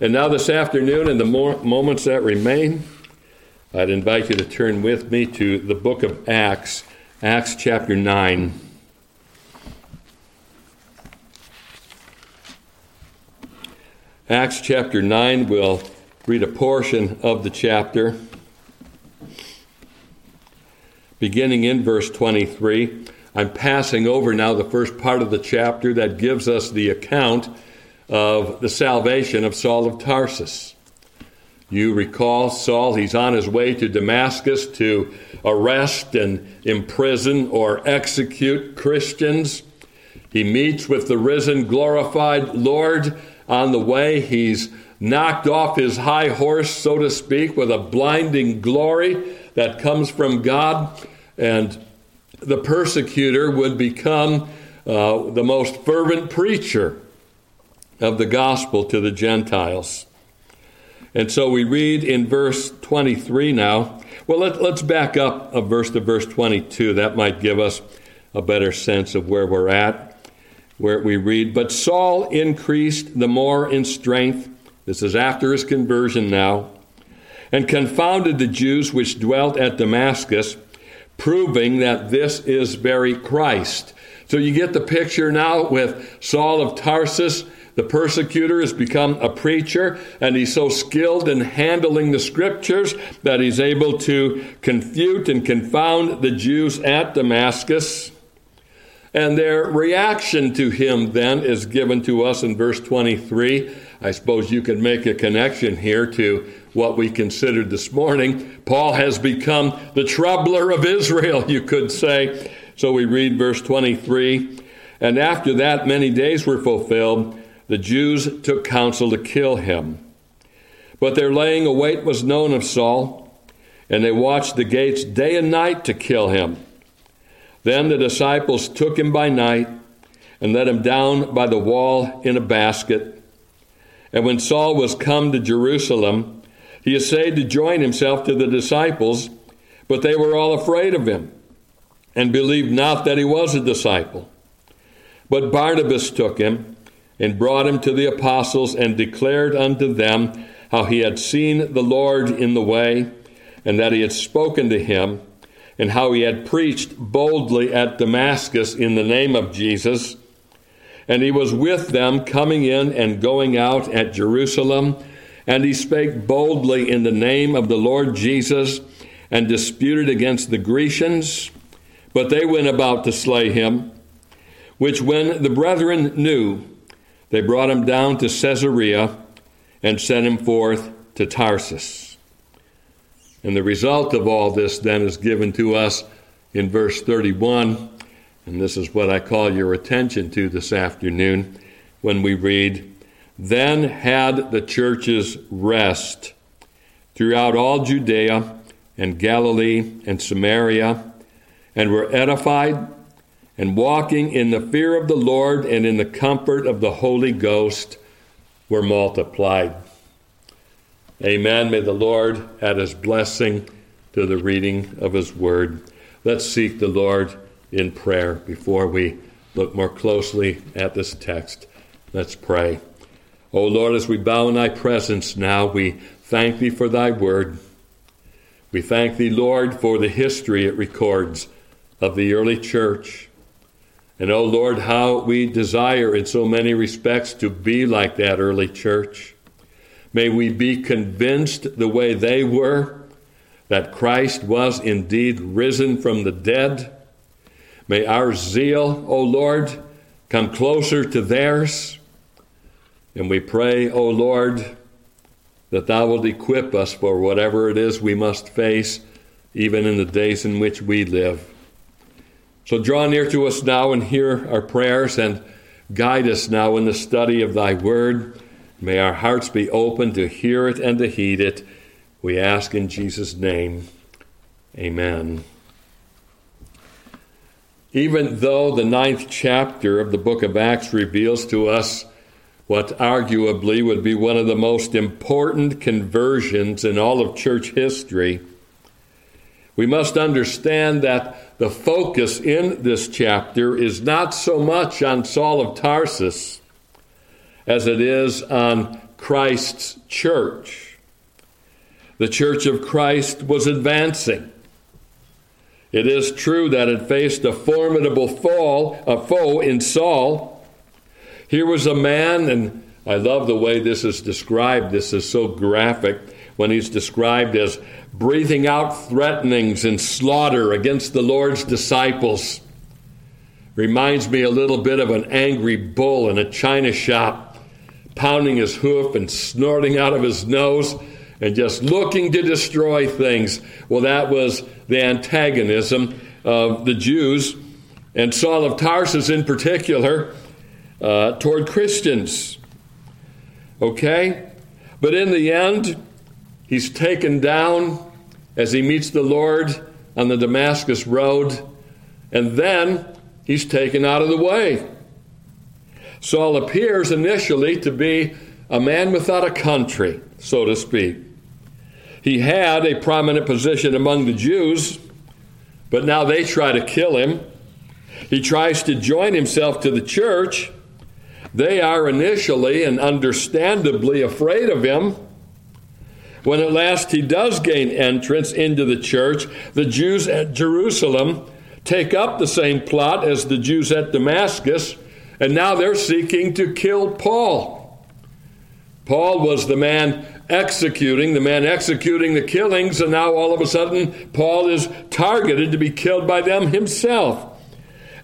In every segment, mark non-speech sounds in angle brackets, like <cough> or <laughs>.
And now, this afternoon, in the moments that remain, I'd invite you to turn with me to the book of Acts, Acts chapter 9. Acts chapter 9, we'll read a portion of the chapter, beginning in verse 23. I'm passing over now the first part of the chapter that gives us the account of the salvation of Saul of Tarsus. You recall Saul, he's on his way to Damascus to arrest and imprison or execute Christians. He meets with the risen, glorified Lord on the way. He's knocked off his high horse, so to speak, with a blinding glory that comes from God. And the persecutor would become uh, the most fervent preacher of the gospel to the Gentiles. And so we read in verse 23 now. Well, let, us back up a verse to verse 22. That might give us a better sense of where we're at, where we read, But Saul increased the more in strength. This is after his conversion now. And confounded the Jews which dwelt at Damascus, proving that this is very Christ. So you get the picture now with Saul of Tarsus the persecutor has become a preacher, and he's so skilled in handling the scriptures that he's able to confute and confound the Jews at Damascus. And their reaction to him then is given to us in verse 23. I suppose you can make a connection here to what we considered this morning. Paul has become the troubler of Israel, you could say. So we read verse 23 And after that, many days were fulfilled the Jews took counsel to kill him. But their laying await was known of Saul, and they watched the gates day and night to kill him. Then the disciples took him by night and let him down by the wall in a basket. And when Saul was come to Jerusalem, he essayed to join himself to the disciples, but they were all afraid of him and believed not that he was a disciple. But Barnabas took him and brought him to the apostles and declared unto them how he had seen the Lord in the way and that he had spoken to him and how he had preached boldly at Damascus in the name of Jesus. And he was with them coming in and going out at Jerusalem. And he spake boldly in the name of the Lord Jesus and disputed against the Grecians. But they went about to slay him, which when the brethren knew, they brought him down to Caesarea and sent him forth to Tarsus. And the result of all this then is given to us in verse 31. And this is what I call your attention to this afternoon when we read, Then had the churches rest throughout all Judea and Galilee and Samaria, and were edified and walking in the fear of the Lord and in the comfort of the Holy Ghost were multiplied. Amen. May the Lord add his blessing to the reading of his word. Let's seek the Lord in prayer before we look more closely at this text. Let's pray. O Lord, as we bow in thy presence now, we thank thee for thy word. We thank thee, Lord, for the history it records of the early church and oh Lord, how we desire in so many respects to be like that early church. May we be convinced the way they were that Christ was indeed risen from the dead. May our zeal, O Lord, come closer to theirs. And we pray, O Lord, that Thou wilt equip us for whatever it is we must face, even in the days in which we live. So draw near to us now and hear our prayers and guide us now in the study of thy word. May our hearts be open to hear it and to heed it. We ask in Jesus' name. Amen. Even though the ninth chapter of the book of Acts reveals to us what arguably would be one of the most important conversions in all of church history, we must understand that the focus in this chapter is not so much on Saul of Tarsus as it is on Christ's church. The church of Christ was advancing. It is true that it faced a formidable fall, a foe in Saul. Here was a man, and I love the way this is described. This is so graphic when he's described as breathing out threatenings and slaughter against the Lord's disciples. Reminds me a little bit of an angry bull in a china shop, pounding his hoof and snorting out of his nose and just looking to destroy things. Well, that was the antagonism of the Jews and Saul of Tarsus in particular uh, toward Christians. Okay? But in the end, he's taken down as he meets the Lord on the Damascus Road, and then he's taken out of the way. Saul appears initially to be a man without a country, so to speak. He had a prominent position among the Jews, but now they try to kill him. He tries to join himself to the church. They are initially and understandably afraid of him. When at last he does gain entrance into the church, the Jews at Jerusalem take up the same plot as the Jews at Damascus, and now they're seeking to kill Paul. Paul was the man executing, the man executing the killings, and now all of a sudden Paul is targeted to be killed by them himself.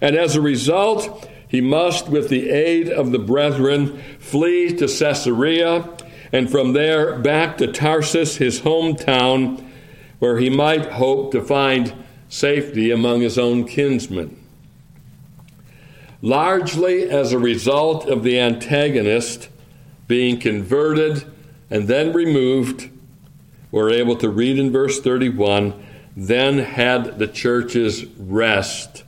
And as a result, he must, with the aid of the brethren, flee to Caesarea and from there back to Tarsus, his hometown, where he might hope to find safety among his own kinsmen. Largely as a result of the antagonist being converted and then removed, we're able to read in verse 31 then had the churches rest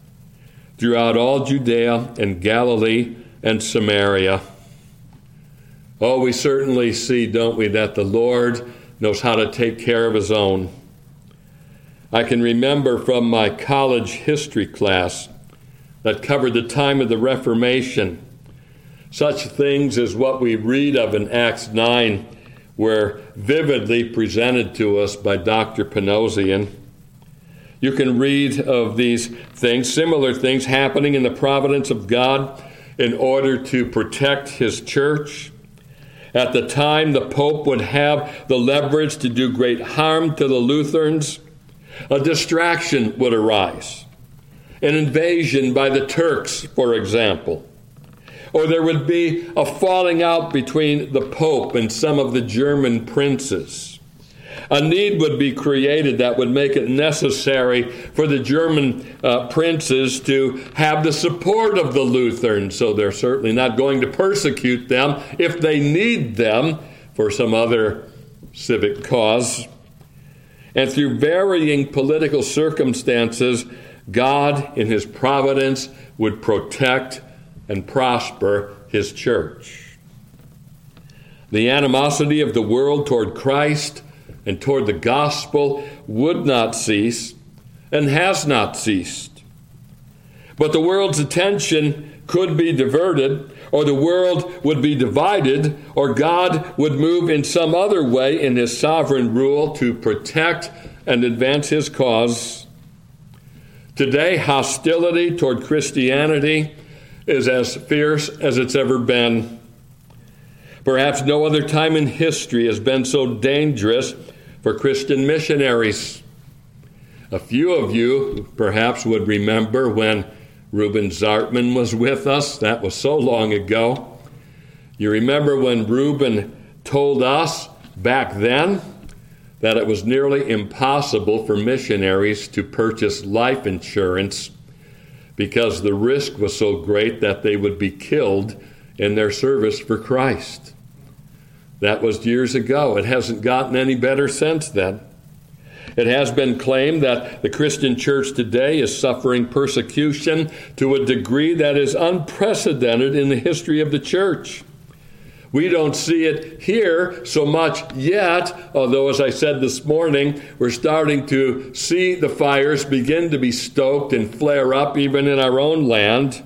throughout all Judea and Galilee and Samaria Oh, we certainly see, don't we, that the Lord knows how to take care of his own. I can remember from my college history class that covered the time of the Reformation such things as what we read of in Acts 9 were vividly presented to us by Dr. Panosian. You can read of these things, similar things happening in the providence of God in order to protect his church at the time, the Pope would have the leverage to do great harm to the Lutherans. A distraction would arise, an invasion by the Turks, for example. Or there would be a falling out between the Pope and some of the German princes a need would be created that would make it necessary for the German uh, princes to have the support of the Lutherans. So they're certainly not going to persecute them if they need them for some other civic cause. And through varying political circumstances, God, in His providence, would protect and prosper His church. The animosity of the world toward Christ and toward the gospel would not cease and has not ceased. But the world's attention could be diverted, or the world would be divided, or God would move in some other way in his sovereign rule to protect and advance his cause. Today, hostility toward Christianity is as fierce as it's ever been. Perhaps no other time in history has been so dangerous for Christian missionaries. A few of you perhaps would remember when Reuben Zartman was with us. That was so long ago. You remember when Reuben told us back then that it was nearly impossible for missionaries to purchase life insurance because the risk was so great that they would be killed in their service for Christ. That was years ago. It hasn't gotten any better since then. It has been claimed that the Christian church today is suffering persecution to a degree that is unprecedented in the history of the church. We don't see it here so much yet, although, as I said this morning, we're starting to see the fires begin to be stoked and flare up even in our own land.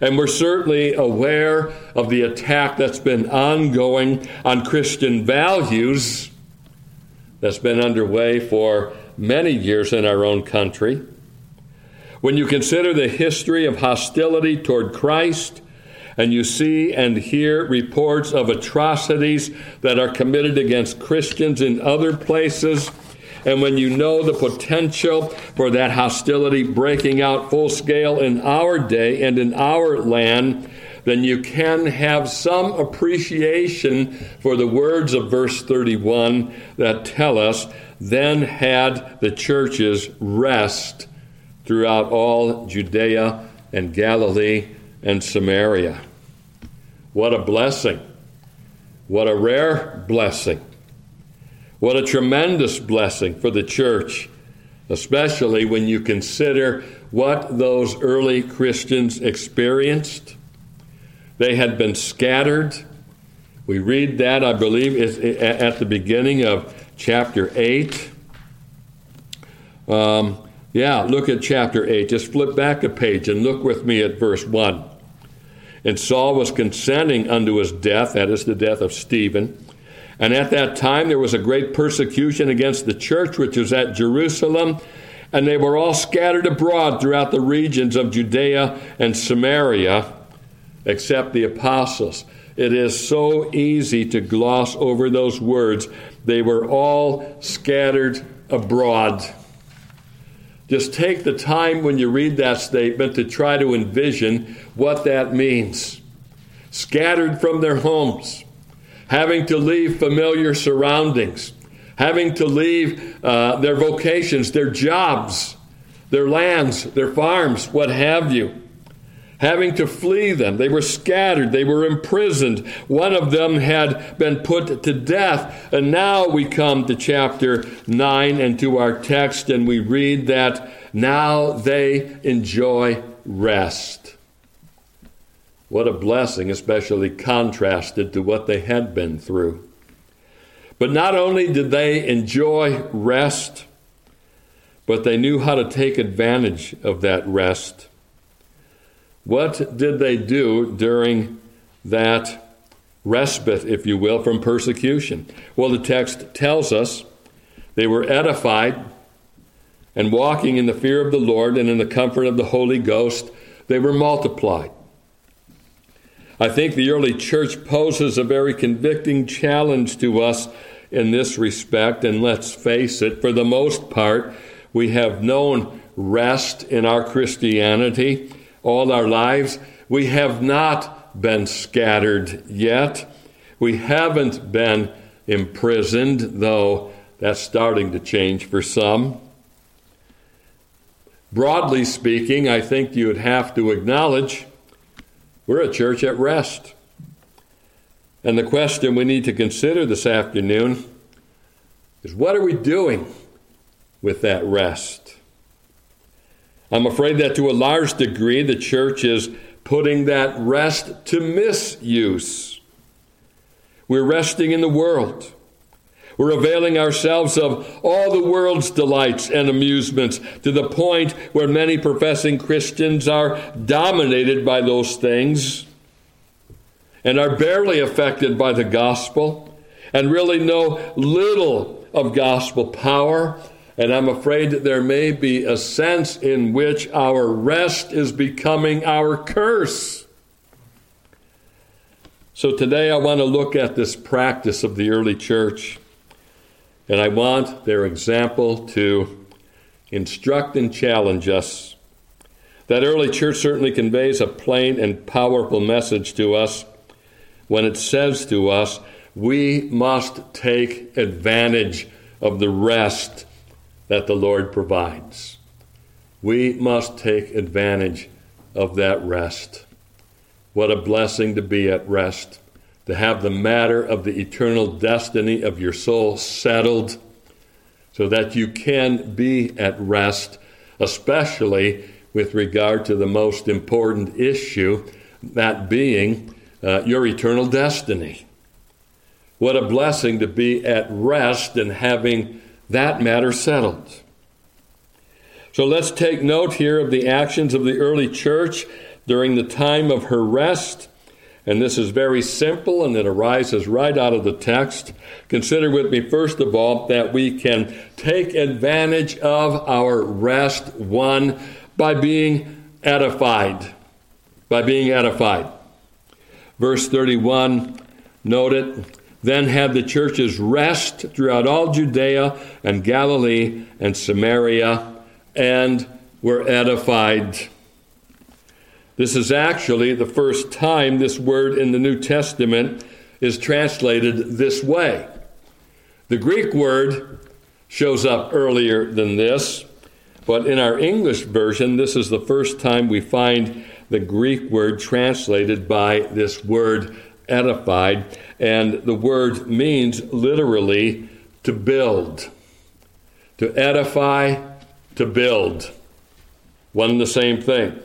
And we're certainly aware of the attack that's been ongoing on Christian values that's been underway for many years in our own country. When you consider the history of hostility toward Christ, and you see and hear reports of atrocities that are committed against Christians in other places, and when you know the potential for that hostility breaking out full scale in our day and in our land, then you can have some appreciation for the words of verse 31 that tell us, Then had the churches rest throughout all Judea and Galilee and Samaria. What a blessing! What a rare blessing! What a tremendous blessing for the church, especially when you consider what those early Christians experienced. They had been scattered. We read that, I believe, at the beginning of chapter 8. Um, yeah, look at chapter 8. Just flip back a page and look with me at verse 1. And Saul was consenting unto his death, that is the death of Stephen. And at that time there was a great persecution against the church which was at Jerusalem, and they were all scattered abroad throughout the regions of Judea and Samaria, except the apostles. It is so easy to gloss over those words. They were all scattered abroad. Just take the time when you read that statement to try to envision what that means. Scattered from their homes, having to leave familiar surroundings, having to leave uh, their vocations, their jobs, their lands, their farms, what have you having to flee them. They were scattered, they were imprisoned. One of them had been put to death. And now we come to chapter 9 and to our text, and we read that now they enjoy rest. What a blessing, especially contrasted to what they had been through. But not only did they enjoy rest, but they knew how to take advantage of that rest. What did they do during that respite, if you will, from persecution? Well, the text tells us they were edified and walking in the fear of the Lord and in the comfort of the Holy Ghost, they were multiplied. I think the early church poses a very convicting challenge to us in this respect, and let's face it, for the most part, we have known rest in our Christianity all our lives. We have not been scattered yet. We haven't been imprisoned, though that's starting to change for some. Broadly speaking, I think you would have to acknowledge we're a church at rest. And the question we need to consider this afternoon is what are we doing with that rest? I'm afraid that to a large degree, the church is putting that rest to misuse. We're resting in the world. We're availing ourselves of all the world's delights and amusements to the point where many professing Christians are dominated by those things and are barely affected by the gospel and really know little of gospel power and I'm afraid that there may be a sense in which our rest is becoming our curse. So today I want to look at this practice of the early church, and I want their example to instruct and challenge us. That early church certainly conveys a plain and powerful message to us when it says to us, we must take advantage of the rest that the Lord provides. We must take advantage of that rest. What a blessing to be at rest, to have the matter of the eternal destiny of your soul settled so that you can be at rest, especially with regard to the most important issue, that being uh, your eternal destiny. What a blessing to be at rest and having that matter settled. So let's take note here of the actions of the early church during the time of her rest. And this is very simple and it arises right out of the text. Consider with me, first of all, that we can take advantage of our rest, one, by being edified. By being edified. Verse 31, note it. Then had the churches rest throughout all Judea and Galilee and Samaria and were edified. This is actually the first time this word in the New Testament is translated this way. The Greek word shows up earlier than this, but in our English version, this is the first time we find the Greek word translated by this word edified, and the word means literally to build. To edify, to build. One and the same thing.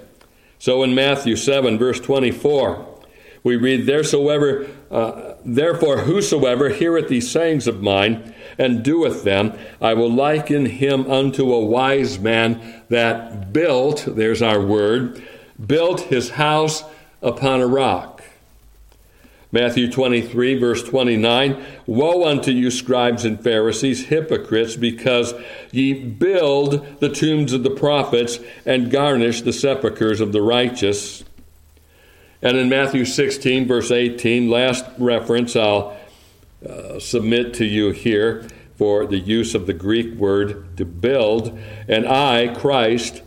So in Matthew 7, verse 24, we read, Theresoever, uh, Therefore, whosoever heareth these sayings of mine and doeth them, I will liken him unto a wise man that built, there's our word, built his house upon a rock. Matthew 23, verse 29 Woe unto you, scribes and Pharisees, hypocrites, because ye build the tombs of the prophets and garnish the sepulchres of the righteous. And in Matthew 16, verse 18, last reference I'll uh, submit to you here for the use of the Greek word to build. And I, Christ,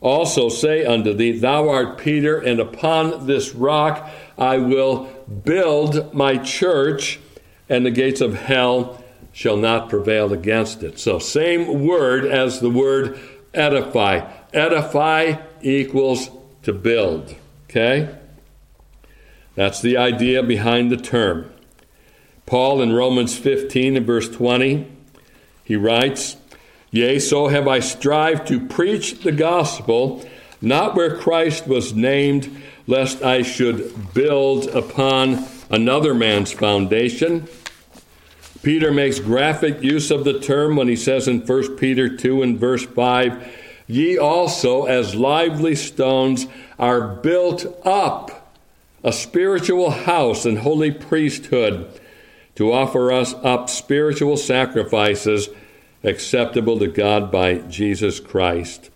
also say unto thee, Thou art Peter, and upon this rock I will build my church, and the gates of hell shall not prevail against it. So, same word as the word edify. Edify equals to build. Okay? That's the idea behind the term. Paul in Romans 15 and verse 20, he writes, Yea, so have I strived to preach the gospel, not where Christ was named lest I should build upon another man's foundation. Peter makes graphic use of the term when he says in 1 Peter 2 and verse 5 Ye also, as lively stones, are built up a spiritual house and holy priesthood to offer us up spiritual sacrifices acceptable to God by Jesus Christ.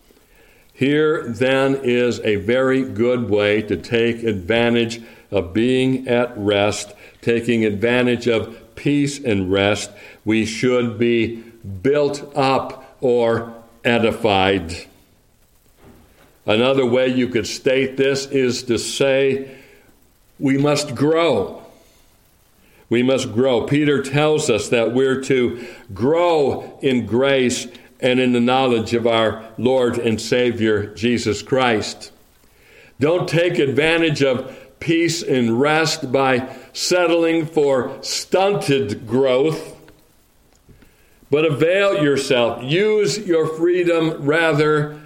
Here, then, is a very good way to take advantage of being at rest, taking advantage of peace and rest. We should be built up or edified. Another way you could state this is to say, we must grow. We must grow. Peter tells us that we're to grow in grace and in the knowledge of our Lord and Savior Jesus Christ. Don't take advantage of peace and rest by settling for stunted growth, but avail yourself. Use your freedom rather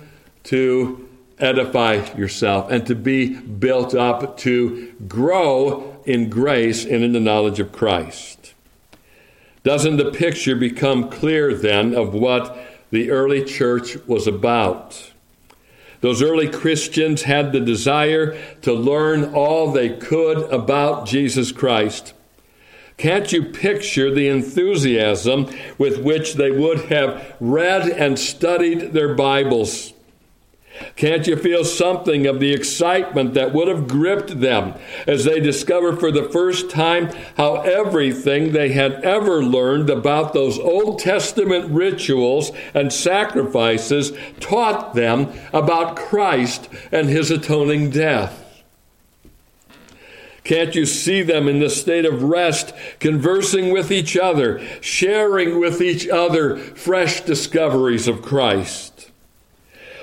to edify yourself and to be built up, to grow in grace and in the knowledge of Christ. Doesn't the picture become clear then of what the early church was about. Those early Christians had the desire to learn all they could about Jesus Christ. Can't you picture the enthusiasm with which they would have read and studied their Bibles? Can't you feel something of the excitement that would have gripped them as they discovered for the first time how everything they had ever learned about those Old Testament rituals and sacrifices taught them about Christ and his atoning death? Can't you see them in the state of rest, conversing with each other, sharing with each other fresh discoveries of Christ?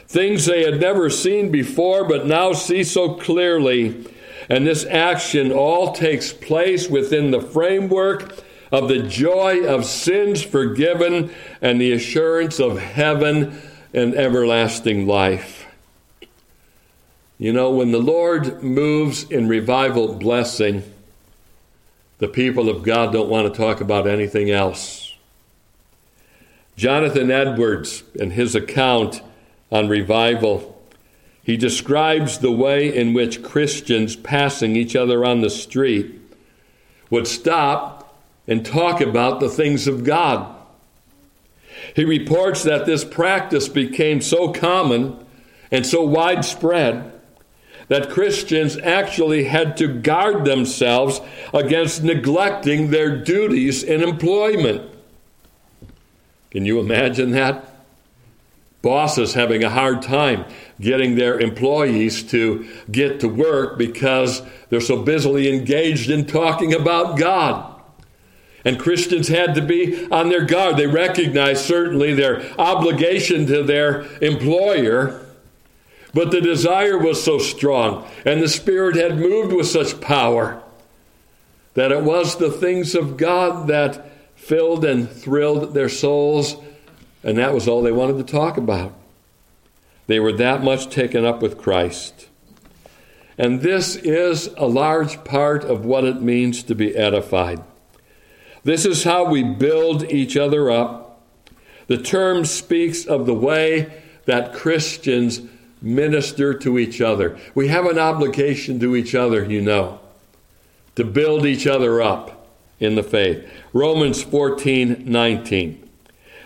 Things they had never seen before but now see so clearly. And this action all takes place within the framework of the joy of sins forgiven and the assurance of heaven and everlasting life. You know, when the Lord moves in revival blessing, the people of God don't want to talk about anything else. Jonathan Edwards, in his account on revival. He describes the way in which Christians passing each other on the street would stop and talk about the things of God. He reports that this practice became so common and so widespread that Christians actually had to guard themselves against neglecting their duties in employment. Can you imagine that? Bosses having a hard time getting their employees to get to work because they're so busily engaged in talking about God. And Christians had to be on their guard. They recognized certainly their obligation to their employer, but the desire was so strong, and the Spirit had moved with such power that it was the things of God that filled and thrilled their souls, and that was all they wanted to talk about. They were that much taken up with Christ. And this is a large part of what it means to be edified. This is how we build each other up. The term speaks of the way that Christians minister to each other. We have an obligation to each other, you know, to build each other up in the faith. Romans 14 19.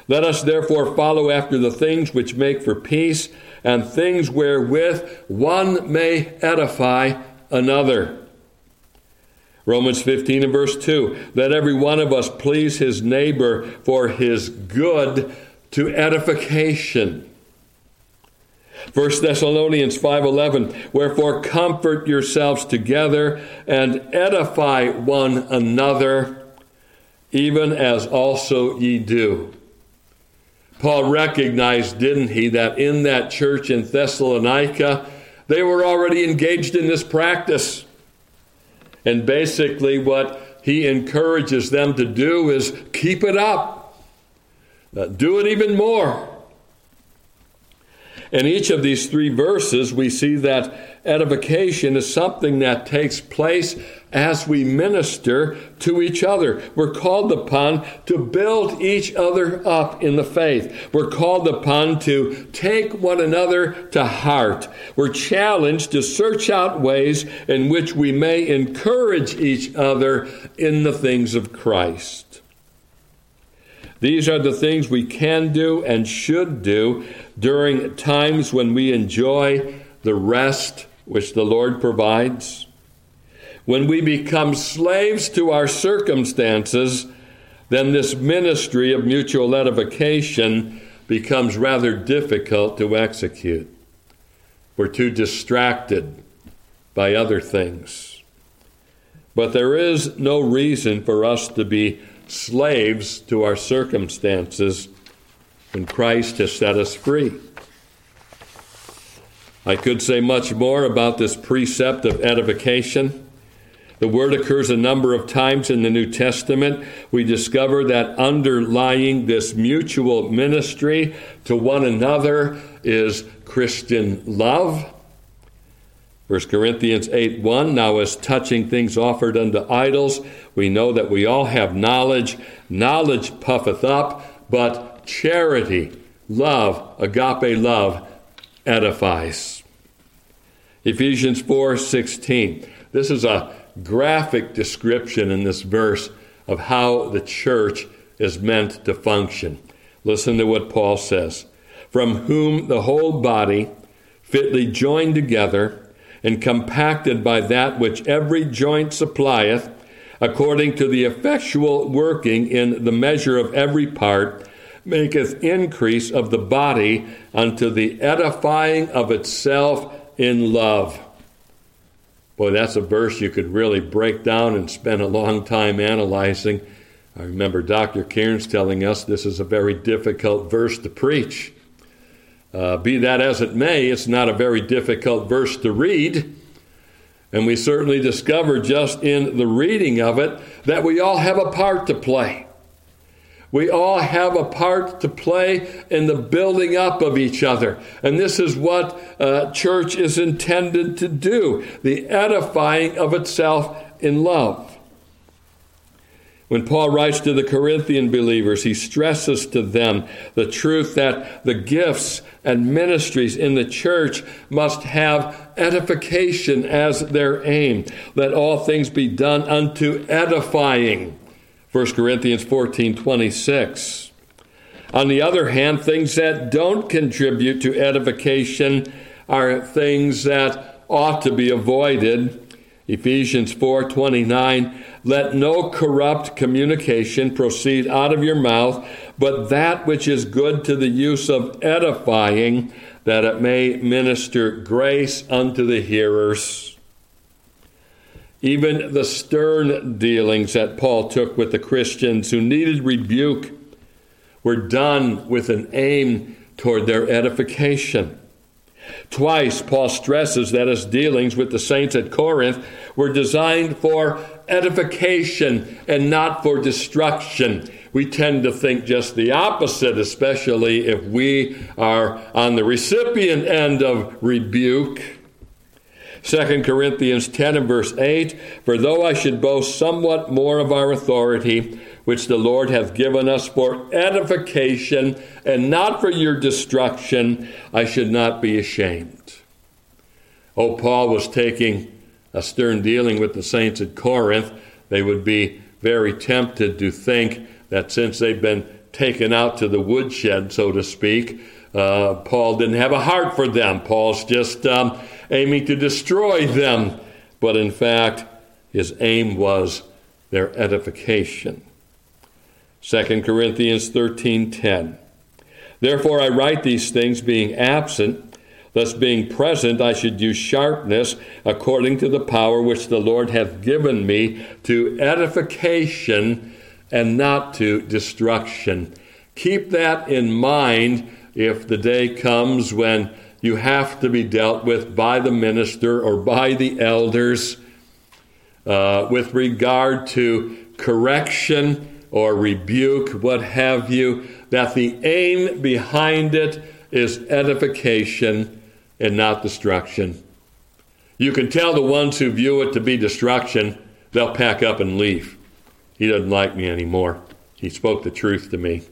Let us therefore follow after the things which make for peace and things wherewith one may edify another. Romans 15 and verse 2 Let every one of us please his neighbor for his good to edification. 1 Thessalonians 5:11 Wherefore comfort yourselves together and edify one another even as also ye do. Paul recognized, didn't he, that in that church in Thessalonica they were already engaged in this practice. And basically, what he encourages them to do is keep it up, uh, do it even more. In each of these three verses, we see that edification is something that takes place as we minister to each other. We're called upon to build each other up in the faith. We're called upon to take one another to heart. We're challenged to search out ways in which we may encourage each other in the things of Christ. These are the things we can do and should do during times when we enjoy the rest which the Lord provides. When we become slaves to our circumstances, then this ministry of mutual edification becomes rather difficult to execute. We're too distracted by other things. But there is no reason for us to be slaves to our circumstances when Christ has set us free. I could say much more about this precept of edification. The word occurs a number of times in the New Testament. We discover that underlying this mutual ministry to one another is Christian love. 1 Corinthians 8 1 Now, as touching things offered unto idols, we know that we all have knowledge. Knowledge puffeth up, but charity, love, agape love, edifies. Ephesians 4 16. This is a graphic description in this verse of how the church is meant to function. Listen to what Paul says From whom the whole body, fitly joined together and compacted by that which every joint supplieth, according to the effectual working in the measure of every part, maketh increase of the body unto the edifying of itself in love. Boy, that's a verse you could really break down and spend a long time analyzing. I remember Dr. Cairns telling us this is a very difficult verse to preach. Uh, be that as it may, it's not a very difficult verse to read. And we certainly discover just in the reading of it that we all have a part to play. We all have a part to play in the building up of each other. And this is what uh, church is intended to do the edifying of itself in love. When Paul writes to the Corinthian believers, he stresses to them the truth that the gifts and ministries in the church must have edification as their aim. Let all things be done unto edifying. 1 Corinthians 14 26. On the other hand, things that don't contribute to edification are things that ought to be avoided. Ephesians 4:29 let no corrupt communication proceed out of your mouth, but that which is good to the use of edifying, that it may minister grace unto the hearers. Even the stern dealings that Paul took with the Christians who needed rebuke were done with an aim toward their edification. Twice, Paul stresses that his dealings with the saints at Corinth were designed for edification and not for destruction. We tend to think just the opposite, especially if we are on the recipient end of rebuke. 2 Corinthians 10 and verse 8 For though I should boast somewhat more of our authority, which the Lord hath given us for edification and not for your destruction, I should not be ashamed. Oh, Paul was taking a stern dealing with the saints at Corinth. They would be very tempted to think that since they've been taken out to the woodshed, so to speak, uh, Paul didn't have a heart for them. Paul's just um, aiming to destroy them. But in fact, his aim was their edification. 2 Corinthians 13:10. Therefore I write these things being absent, thus being present I should use sharpness according to the power which the Lord hath given me to edification and not to destruction. Keep that in mind if the day comes when you have to be dealt with by the minister or by the elders uh, with regard to correction or rebuke, what have you, that the aim behind it is edification and not destruction. You can tell the ones who view it to be destruction, they'll pack up and leave. He doesn't like me anymore. He spoke the truth to me.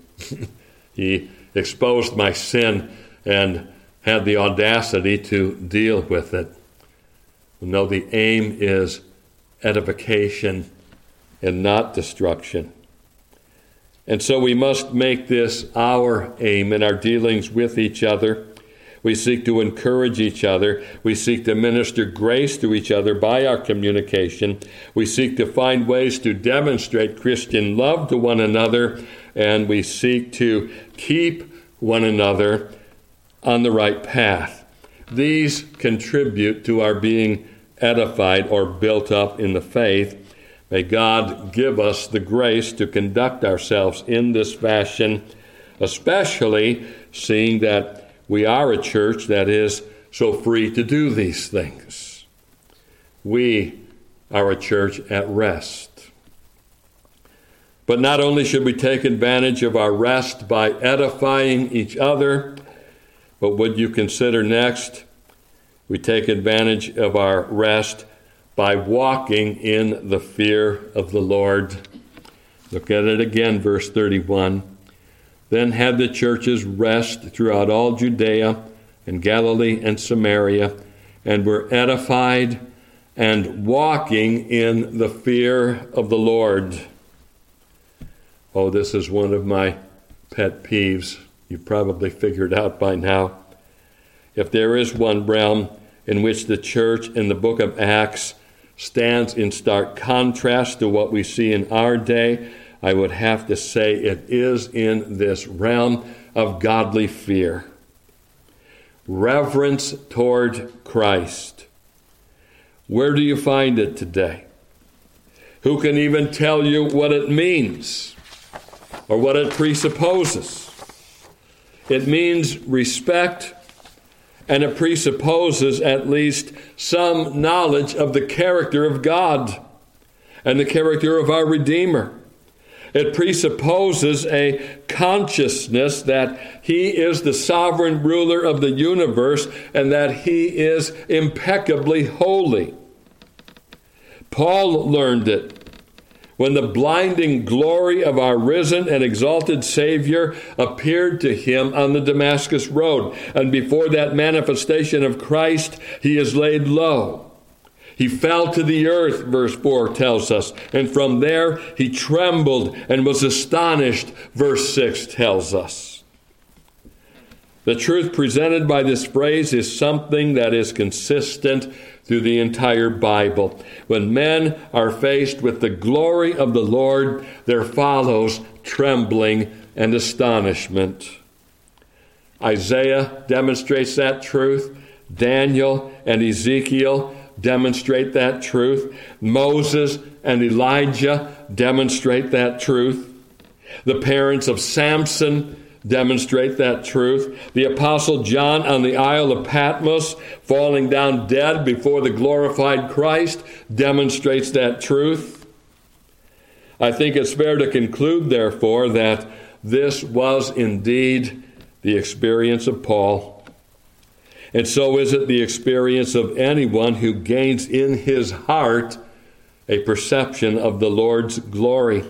<laughs> he exposed my sin and had the audacity to deal with it. No, the aim is edification and not destruction. And so we must make this our aim in our dealings with each other. We seek to encourage each other. We seek to minister grace to each other by our communication. We seek to find ways to demonstrate Christian love to one another. And we seek to keep one another on the right path. These contribute to our being edified or built up in the faith May God give us the grace to conduct ourselves in this fashion, especially seeing that we are a church that is so free to do these things. We are a church at rest. But not only should we take advantage of our rest by edifying each other, but would you consider next we take advantage of our rest by walking in the fear of the Lord. Look at it again, verse 31. Then had the churches rest throughout all Judea and Galilee and Samaria, and were edified and walking in the fear of the Lord. Oh, this is one of my pet peeves. You've probably figured out by now. If there is one realm in which the church in the book of Acts stands in stark contrast to what we see in our day, I would have to say it is in this realm of godly fear. Reverence toward Christ. Where do you find it today? Who can even tell you what it means or what it presupposes? It means respect and it presupposes at least some knowledge of the character of God and the character of our Redeemer. It presupposes a consciousness that He is the sovereign ruler of the universe and that He is impeccably holy. Paul learned it when the blinding glory of our risen and exalted Savior appeared to him on the Damascus Road. And before that manifestation of Christ, he is laid low. He fell to the earth, verse 4 tells us, and from there he trembled and was astonished, verse 6 tells us. The truth presented by this phrase is something that is consistent through the entire Bible. When men are faced with the glory of the Lord, there follows trembling and astonishment. Isaiah demonstrates that truth. Daniel and Ezekiel demonstrate that truth. Moses and Elijah demonstrate that truth. The parents of Samson demonstrate that truth. The Apostle John on the Isle of Patmos, falling down dead before the glorified Christ, demonstrates that truth. I think it's fair to conclude, therefore, that this was indeed the experience of Paul. And so is it the experience of anyone who gains in his heart a perception of the Lord's glory.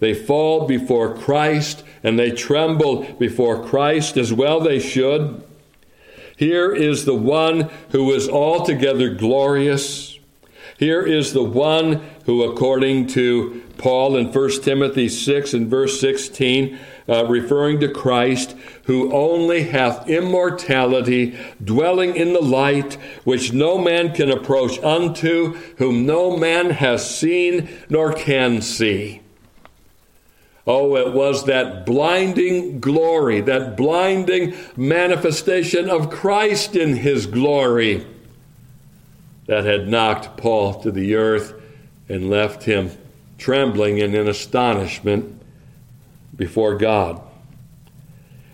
They fall before Christ and they tremble before Christ as well they should. Here is the one who is altogether glorious. Here is the one who, according to Paul in 1 Timothy 6 and verse 16, uh, referring to Christ, who only hath immortality, dwelling in the light, which no man can approach unto, whom no man has seen nor can see. Oh, it was that blinding glory, that blinding manifestation of Christ in his glory that had knocked Paul to the earth and left him trembling and in astonishment before God.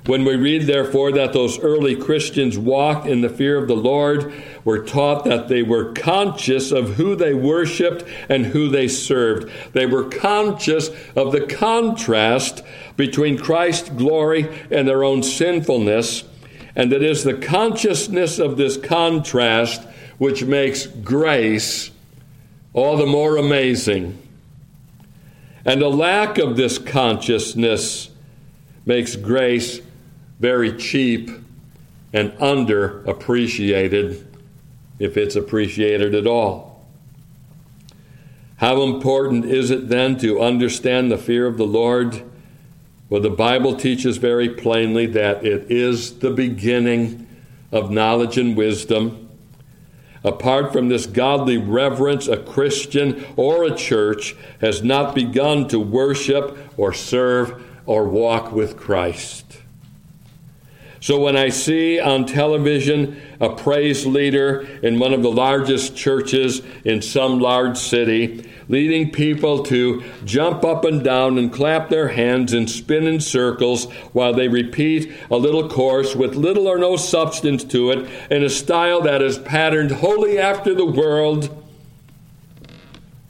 When we read, therefore, that those early Christians walked in the fear of the Lord, we're taught that they were conscious of who they worshiped and who they served. They were conscious of the contrast between Christ's glory and their own sinfulness, and it is the consciousness of this contrast which makes grace all the more amazing. And a lack of this consciousness makes grace very cheap and underappreciated, if it's appreciated at all. How important is it then to understand the fear of the Lord? Well, the Bible teaches very plainly that it is the beginning of knowledge and wisdom. Apart from this godly reverence, a Christian or a church has not begun to worship or serve or walk with Christ. So when I see on television a praise leader in one of the largest churches in some large city, leading people to jump up and down and clap their hands and spin in circles while they repeat a little course with little or no substance to it in a style that is patterned wholly after the world,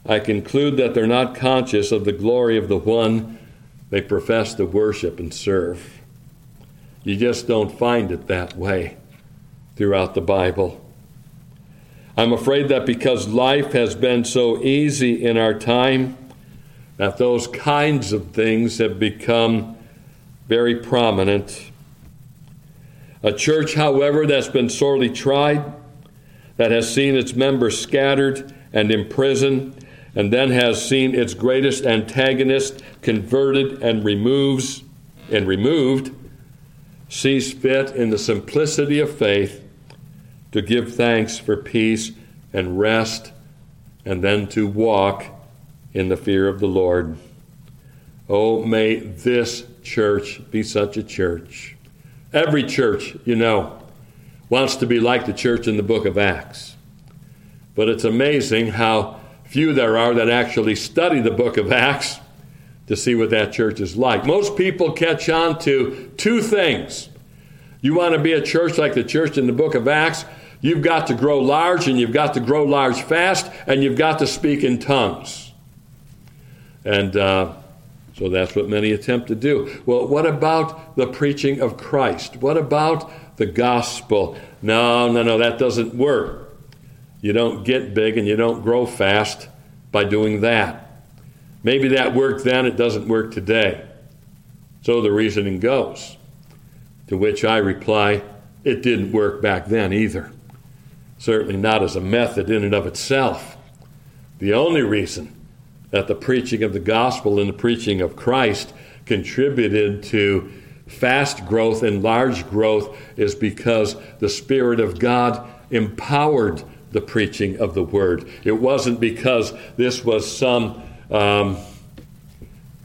I conclude that they're not conscious of the glory of the one they profess to worship and serve. You just don't find it that way throughout the Bible. I'm afraid that because life has been so easy in our time, that those kinds of things have become very prominent. A church, however, that's been sorely tried, that has seen its members scattered and imprisoned, and then has seen its greatest antagonist converted and removes and removed sees fit in the simplicity of faith to give thanks for peace and rest, and then to walk in the fear of the Lord. Oh, may this church be such a church. Every church, you know, wants to be like the church in the book of Acts. But it's amazing how few there are that actually study the book of Acts to see what that church is like. Most people catch on to two things. You want to be a church like the church in the book of Acts, you've got to grow large and you've got to grow large fast and you've got to speak in tongues. And uh, so that's what many attempt to do. Well, what about the preaching of Christ? What about the gospel? No, no, no, that doesn't work. You don't get big and you don't grow fast by doing that. Maybe that worked then, it doesn't work today. So the reasoning goes. To which I reply, it didn't work back then either. Certainly not as a method in and of itself. The only reason that the preaching of the gospel and the preaching of Christ contributed to fast growth and large growth is because the Spirit of God empowered the preaching of the word. It wasn't because this was some um,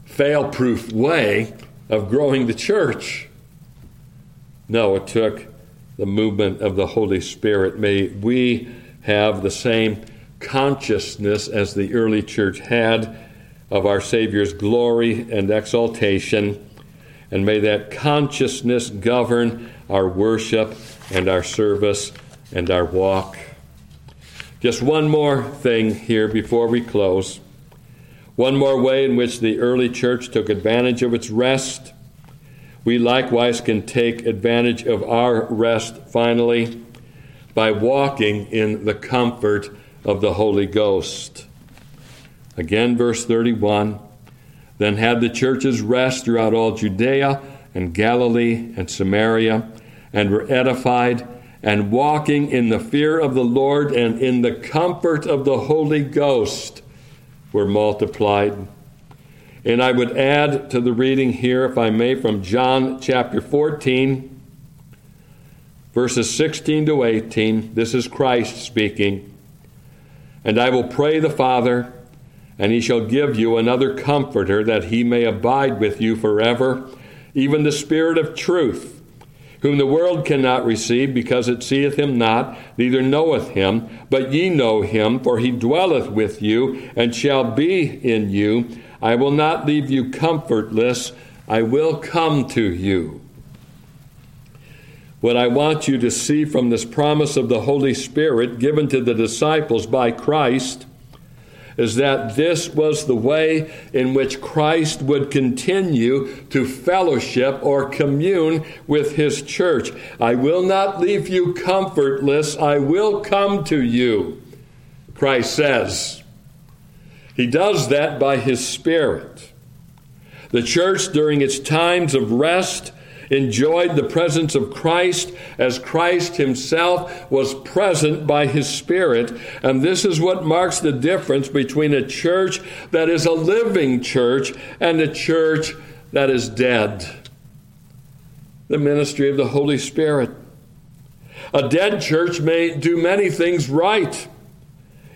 fail proof way of growing the church. No, it took the movement of the Holy Spirit. May we have the same consciousness as the early church had of our Savior's glory and exaltation, and may that consciousness govern our worship and our service and our walk. Just one more thing here before we close. One more way in which the early church took advantage of its rest. We likewise can take advantage of our rest finally by walking in the comfort of the Holy Ghost. Again, verse 31 Then had the churches rest throughout all Judea and Galilee and Samaria, and were edified, and walking in the fear of the Lord and in the comfort of the Holy Ghost were multiplied. And I would add to the reading here, if I may, from John chapter 14, verses 16 to 18. This is Christ speaking. And I will pray the Father, and he shall give you another comforter, that he may abide with you forever, even the Spirit of truth, whom the world cannot receive, because it seeth him not, neither knoweth him. But ye know him, for he dwelleth with you, and shall be in you. I will not leave you comfortless, I will come to you. What I want you to see from this promise of the Holy Spirit given to the disciples by Christ is that this was the way in which Christ would continue to fellowship or commune with his church. I will not leave you comfortless, I will come to you, Christ says. He does that by his Spirit. The church, during its times of rest, enjoyed the presence of Christ as Christ himself was present by his Spirit. And this is what marks the difference between a church that is a living church and a church that is dead. The ministry of the Holy Spirit. A dead church may do many things right.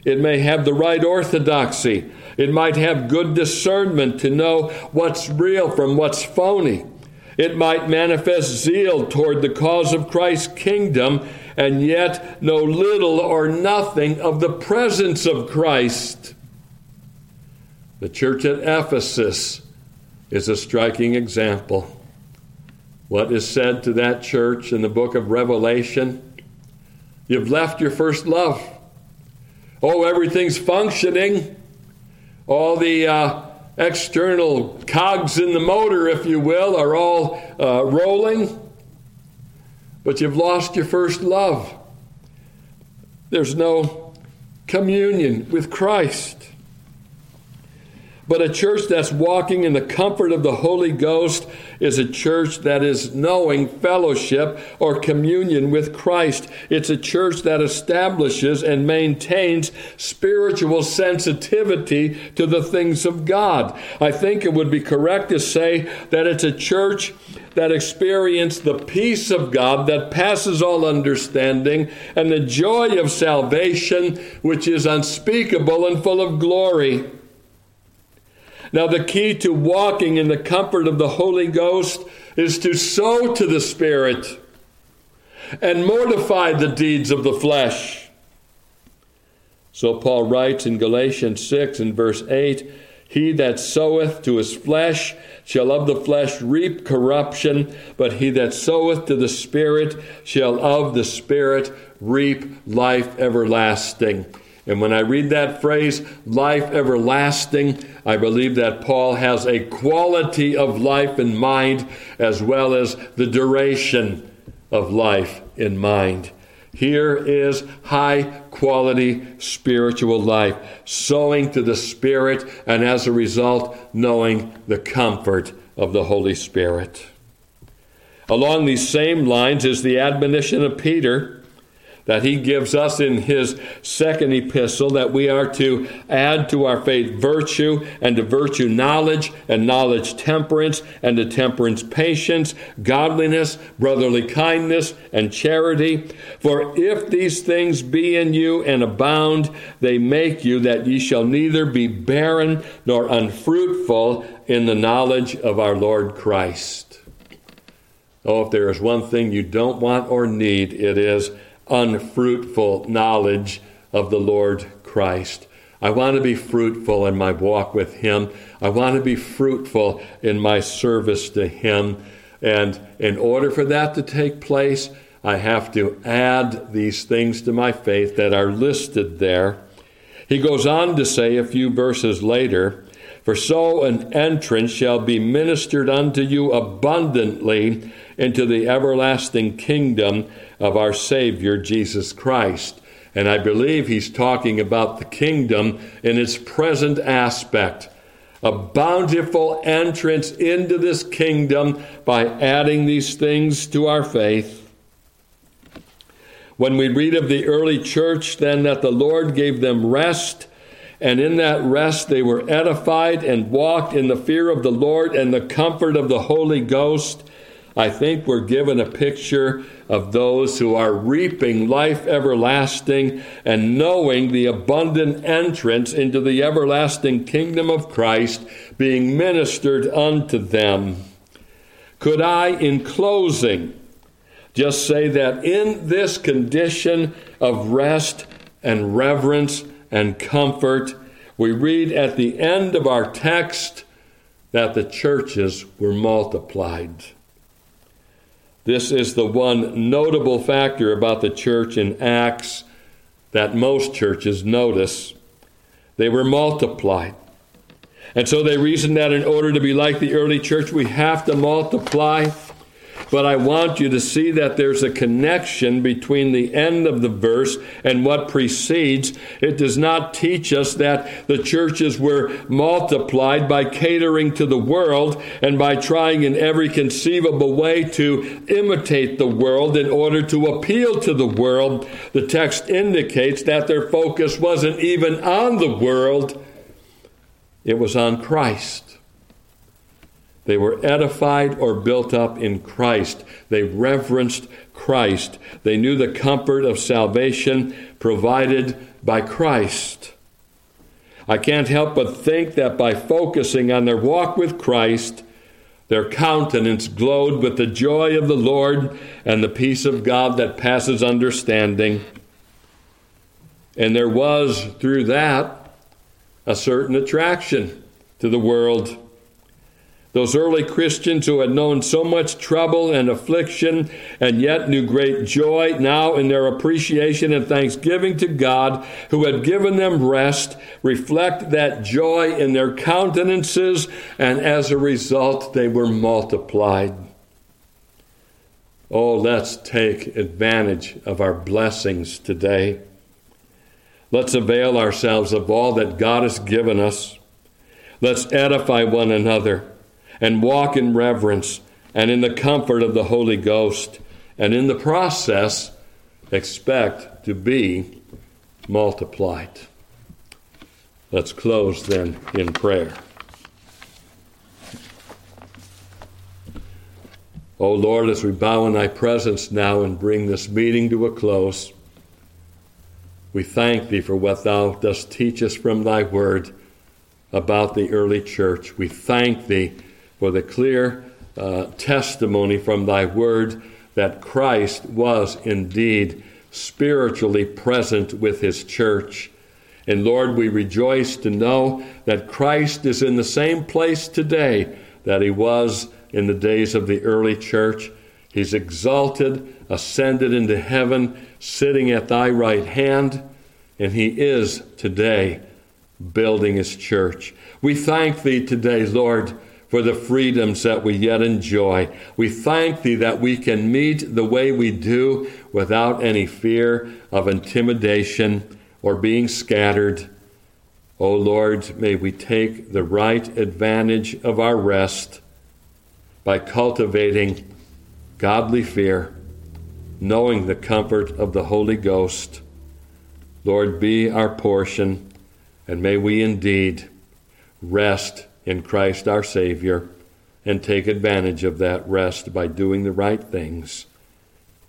It may have the right orthodoxy. It might have good discernment to know what's real from what's phony. It might manifest zeal toward the cause of Christ's kingdom and yet know little or nothing of the presence of Christ. The church at Ephesus is a striking example. What is said to that church in the book of Revelation? You've left your first love. Oh, everything's functioning. All the uh, external cogs in the motor, if you will, are all uh, rolling, but you've lost your first love. There's no communion with Christ. But a church that's walking in the comfort of the Holy Ghost is a church that is knowing fellowship or communion with Christ. It's a church that establishes and maintains spiritual sensitivity to the things of God. I think it would be correct to say that it's a church that experience the peace of God that passes all understanding and the joy of salvation, which is unspeakable and full of glory. Now, the key to walking in the comfort of the Holy Ghost is to sow to the Spirit and mortify the deeds of the flesh. So Paul writes in Galatians 6 and verse 8 He that soweth to his flesh shall of the flesh reap corruption, but he that soweth to the Spirit shall of the Spirit reap life everlasting. And when I read that phrase, life everlasting, I believe that Paul has a quality of life in mind as well as the duration of life in mind. Here is high quality spiritual life, sowing to the Spirit, and as a result, knowing the comfort of the Holy Spirit. Along these same lines is the admonition of Peter that he gives us in his second epistle that we are to add to our faith virtue, and to virtue knowledge, and knowledge temperance, and to temperance patience, godliness, brotherly kindness, and charity. For if these things be in you and abound, they make you that ye shall neither be barren nor unfruitful in the knowledge of our Lord Christ. Oh, if there is one thing you don't want or need, it is unfruitful knowledge of the Lord Christ. I want to be fruitful in my walk with Him. I want to be fruitful in my service to Him. And in order for that to take place, I have to add these things to my faith that are listed there. He goes on to say a few verses later, For so an entrance shall be ministered unto you abundantly into the everlasting kingdom of our Savior Jesus Christ. And I believe he's talking about the kingdom in its present aspect. A bountiful entrance into this kingdom by adding these things to our faith. When we read of the early church, then that the Lord gave them rest, and in that rest they were edified and walked in the fear of the Lord and the comfort of the Holy Ghost. I think we're given a picture of those who are reaping life everlasting and knowing the abundant entrance into the everlasting kingdom of Christ being ministered unto them. Could I, in closing, just say that in this condition of rest and reverence and comfort, we read at the end of our text that the churches were multiplied. This is the one notable factor about the church in Acts that most churches notice. They were multiplied. And so they reasoned that in order to be like the early church, we have to multiply but I want you to see that there's a connection between the end of the verse and what precedes. It does not teach us that the churches were multiplied by catering to the world and by trying in every conceivable way to imitate the world in order to appeal to the world. The text indicates that their focus wasn't even on the world, it was on Christ. They were edified or built up in Christ. They reverenced Christ. They knew the comfort of salvation provided by Christ. I can't help but think that by focusing on their walk with Christ, their countenance glowed with the joy of the Lord and the peace of God that passes understanding. And there was, through that, a certain attraction to the world. Those early Christians who had known so much trouble and affliction and yet knew great joy, now in their appreciation and thanksgiving to God who had given them rest, reflect that joy in their countenances, and as a result, they were multiplied. Oh, let's take advantage of our blessings today. Let's avail ourselves of all that God has given us. Let's edify one another and walk in reverence and in the comfort of the Holy Ghost, and in the process, expect to be multiplied. Let's close then in prayer. O oh Lord, as we bow in thy presence now and bring this meeting to a close, we thank thee for what thou dost teach us from thy word about the early church. We thank thee for the clear uh, testimony from thy word that Christ was indeed spiritually present with his church. And Lord, we rejoice to know that Christ is in the same place today that he was in the days of the early church. He's exalted, ascended into heaven, sitting at thy right hand, and he is today building his church. We thank thee today, Lord for the freedoms that we yet enjoy. We thank Thee that we can meet the way we do without any fear of intimidation or being scattered. O oh Lord, may we take the right advantage of our rest by cultivating godly fear, knowing the comfort of the Holy Ghost. Lord, be our portion, and may we indeed rest in Christ our Savior and take advantage of that rest by doing the right things.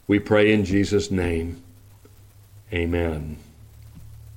We pray in Jesus' name. Amen.